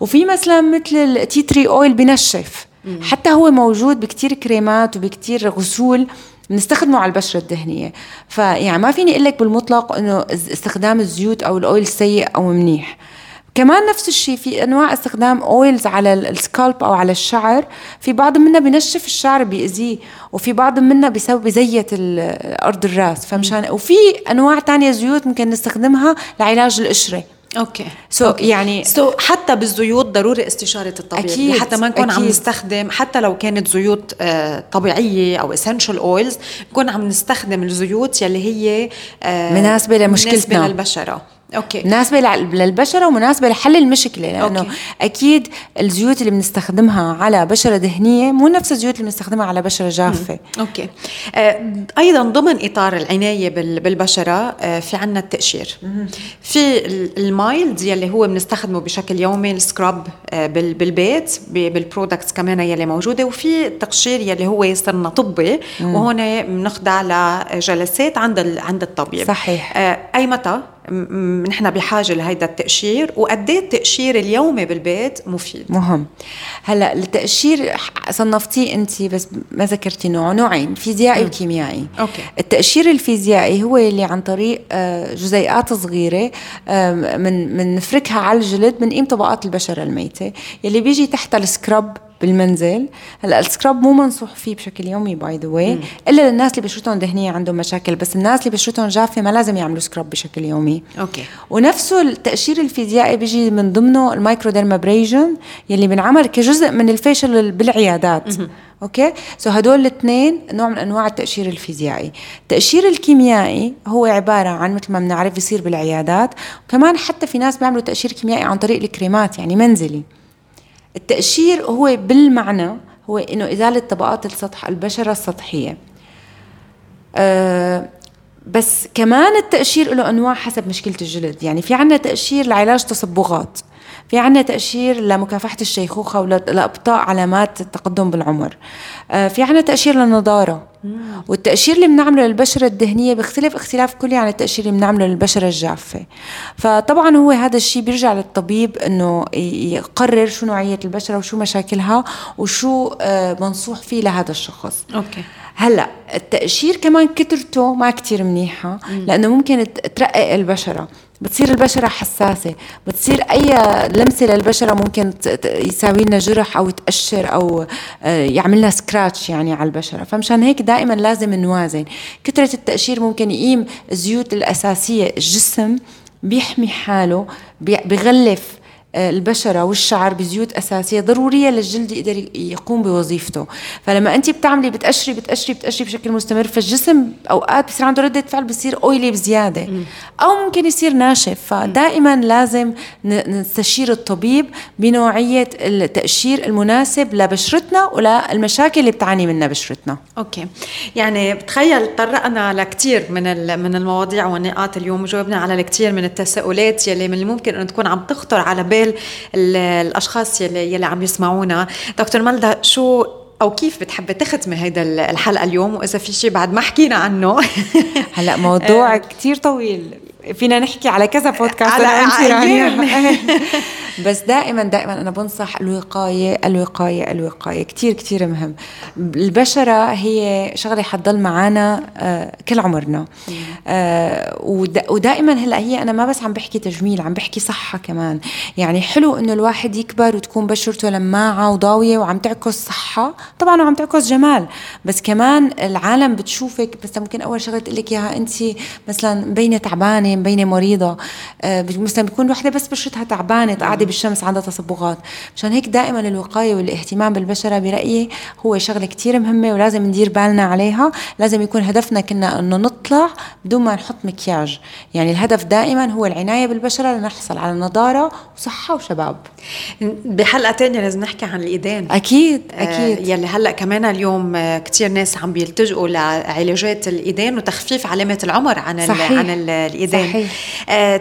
وفي مثلا مثل ال tea tree oil بنشف م. حتى هو موجود بكتير كريمات وبكتير غسول بنستخدمه على البشرة الدهنية فيعني ما فيني أقول لك بالمطلق إنه استخدام الزيوت أو ال oil سيء أو منيح كمان نفس الشيء في أنواع استخدام oils على ال scalp أو على الشعر. في بعض منها بنشف الشعر بيأذيه وفي بعض منها بيسوي بزيت أرض الرأس. فمشان وفي أنواع تانية زيوت ممكن نستخدمها لعلاج القشرة. okay. so يعني so حتى بالزيوت ضروري استشارة الطبيب أكيد حتى ما نكون عم نستخدم حتى لو كانت زيوت آه طبيعية أو essential oils نكون عم نستخدم الزيوت يلي هي آه مناسبة لمشكلتنا. مناسبة للبشرة. أوكي مناسبة للبشرة ومناسبة لحل المشكلة لأنه okay. أكيد الزيوت اللي بنستخدمها على بشرة دهنيه مو نفس الزيوت اللي بنستخدمها على بشرة جافة مم. okay آه أيضا ضمن إطار العناية بالبشرة آه في عنا التقشير مم. في ال mild يلي هو بنستخدمه بشكل يومي ال scrub آه بالبيت بال products كمان يلي موجودة وفي التقشير يلي هو صرنا طبي مم. وهون بنخضع لجلسات عند عند الطبيب صحيح آه أي متى نحن بحاجة لهيدا التقشير وقد إيه التقشير اليومي بالبيت مفيد؟ مهم. هلأ التقشير صنفتيه أنت بس ما ذكرتي نوع نوعين فيزيائي وكيميائي. okay. التقشير الفيزيائي هو اللي عن طريق آه، جزيئات صغيرة من بنفركها على الجلد بنقيم طبقات البشرة الميتة. يلي بيجي تحت ال scrub بالمنزل. هلأ ال scrub مو منصوح فيه بشكل يومي by the way إلا للناس اللي بشرتهم دهنية عندهم مشاكل بس الناس اللي بشرتهم جافة ما لازم يعملوا scrub بشكل يومي. okay. ونفسه التقشير الفيزيائي بيجي من ضمنه ال microdermabrasion يلي بنعمل كجزء من ال facial بالعيادات. okay؟ so هدول الاثنين نوع من أنواع التقشير الفيزيائي. التقشير الكيميائي هو عبارة عن مثل ما بنعرف يصير بالعيادات وكمان حتى في ناس بيعملوا تقشير كيميائي عن طريق الكريمات يعني منزلي. التقشير هو بالمعنى هو إنه ازاله طبقات السطح البشرة السطحية. أه بس كمان التقشير له أنواع حسب مشكلة الجلد. يعني في عنا تقشير لعلاج تصبغات. في عنا تأشير لمكافحة الشيخوخة ولإبطاء علامات التقدم بالعمر. آه، في عنا تأشير للنضارة. والتأشير اللي بنعمله للبشرة الدهنية بيختلف اختلاف كلي عن التأشير اللي بنعمله للبشرة الجافة. فطبعا هو هذا الشيء بيرجع للطبيب إنه يقرر شو نوعية البشرة وشو مشاكلها وشو آه، منصوح فيه لهذا الشخص. أوكي. هلأ التأشير كمان كترته ما كتير منيحة لأنه ممكن ترقق البشرة. بتصير البشرة حساسة. بتصير أي لمسة للبشرة ممكن يساوي لنا جرح أو تقشر أو آه، يعمل لنا سكراتش يعني على البشرة. فمشان هيك دائما لازم نوازن. كثرة التقشير ممكن يقيم الزيوت الأساسية الجسم بيحمي حاله بغلف البشرة والشعر بزيوت أساسية ضرورية للجلد يقدر يقوم بوظيفته. فلما أنت بتعملي بتقشري بتقشري بتقشري بشكل مستمر فالجسم أوقات بصير عنده ردة فعل بصير أويلي بزيادة أو ممكن يصير ناشف. فدائما لازم نستشير الطبيب بنوعية التقشير المناسب لبشرتنا وللمشاكل اللي بتعاني منها بشرتنا. أوكي. يعني بتخيل طرقنا لكثير من من المواضيع والنقاط اليوم وجاوبنا على الكثير من التساؤلات يلي من الممكن أن تكون عم تخطر على بال بال الأشخاص يلي يلي عم يسمعونا. دكتور ملدا شو أو كيف بتحبي تختمي هيدا الحلقة اليوم؟ وإذا في شيء بعد ما حكينا عنه. هلا موضوع كثير طويل. فينا نحكي على كذا بودكاست على أنت بس دائما دائما أنا بنصح الوقايه الوقايه الوقاية كثير كثير مهم. البشرة هي شغلة حتضل معنا آه، كل عمرنا. آه، ودائما هلأ هي أنا ما بس عم بحكي تجميل عم بحكي صحة كمان. يعني حلو إنه الواحد يكبر وتكون بشرته لماعة وضاوية وعم تعكس صحة. طبعا وعم تعكس جمال. بس كمان العالم بتشوفك بس ممكن أول شغلة تقول لك إياها أنت مثلا مبينه تعبانة مبينه مريضة. آه، مثلا بتكون وحده بس بشرتها تعبانة قاعدة بالشمس عندها تصبغات. مشان هيك دائما الوقاية والاهتمام بالبشرة برأيي هو شغلة كثير مهمة ولازم ندير بالنا عليها. لازم يكون هدفنا كنا إنه نطلع بدون ما نحط مكياج. يعني الهدف دائما هو العناية بالبشرة لنحصل على نضارة وصحة وشباب. بحلقة ثانية لازم نحكي عن الإيدين. أكيد آه، أكيد. آه يلي هلأ كمان اليوم آه، كثير ناس عم بيلتجئوا لعلاجات الإيدين وتخفيف علامه العمر عن صحيح. عن الإيدين. صحيح.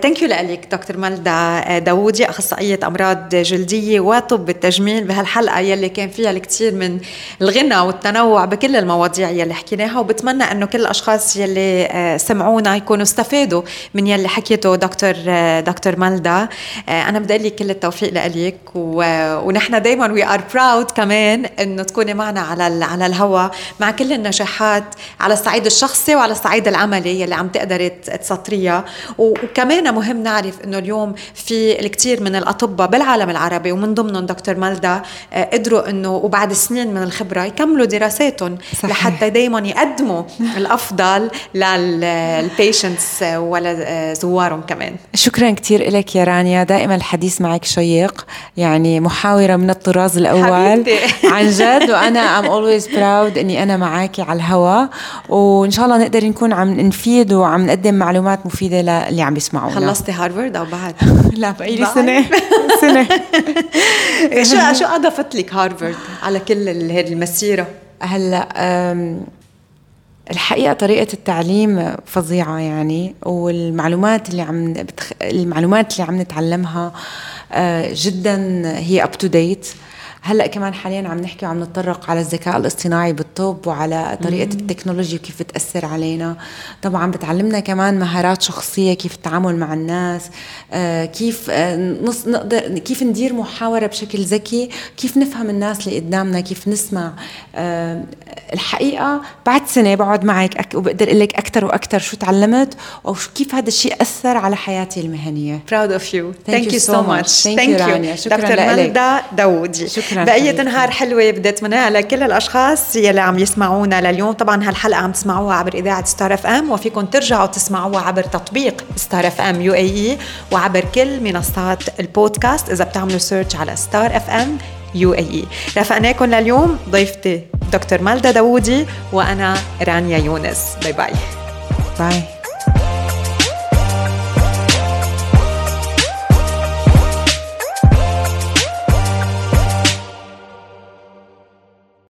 ثانك يو لك دكتور ملدا آه، داوودي أخصائية أمراض جلدية وطب التجميل بهالحلقة يلي كان فيها الكثير من الغنى والتنوع بكل المواضيع يلي حكيناها وبتمنى إنه كل الأشخاص يلي سمعونا يكونوا استفادوا من يلي حكيته دكتور دكتور ملدا أنا بدي لك كل التوفيق لك لك ونحن دائما we are proud كمان إنه تكوني معنا على على الهواء مع كل النجاحات على الصعيد الشخصي وعلى الصعيد العملي يلي عم تقدري تسطريها. وكمان مهم نعرف إنه اليوم في الكثير من الأطباء بالعالم العربي ومن ضمنهم دكتور مالدا آه، قدروا إنه وبعد سنين من الخبرة يكملوا دراساتهم صحيح. لحتى دائما يقدموا الأفضل لل patients ولا زوارهم كمان. شكرا كثير لك يا رانيا. دائما الحديث معك شيق يعني محاورة من الطراز الأول. عن جد وأنا I'm always proud إني أنا معاكي على الهوا. وإن شاء الله نقدر نكون عم نفيد وعم نقدم معلومات للي عم بيسمعونا خلصتي هارفرد أو بعد؟ لا بقي لي سنة. سنة. شو شو أضافت لك هارفرد على كل هذه المسيرة؟ هلأ الحقيقة طريقة التعليم فظيعة يعني والمعلومات اللي عم بتخ... المعلومات اللي عم نتعلمها آه، جدا هي up to date هلأ كمان حاليا عم نحكي وعم نتطرق على الذكاء الاصطناعي بالطب وعلى طريقة التكنولوجيا وكيف بتاثر علينا. طبعا بتعلمنا كمان مهارات شخصية كيف التعامل مع الناس آه كيف آه نص نقدر كيف ندير محاورة بشكل ذكي كيف نفهم الناس اللي قدامنا كيف نسمع. آه الحقيقة بعد سنة بقعد معك وبقدر أقول لك أكثر وأكثر شو تعلمت أو كيف هذا الشيء أثر على حياتي المهنية. Proud of you. Thank, thank you so much. thank you رانيا شكرا دكتور ملدا داوودي شكرا شكرا بقية نهار حلوة بدي اتمناها لكل الأشخاص يلي عم يسمعونا لليوم. طبعا هالحلقة عم تسمعوها عبر إذاعة ستار اف ام وفيكم ترجعوا تسمعوها عبر تطبيق ستار اف ام يو اي اي وعبر كل منصات البودكاست إذا بتعملوا search على ستار اف ام يو اي اي رافقناكم لليوم ضيفتي دكتور مالدا داوودي وأنا رانيا يونس. bye bye bye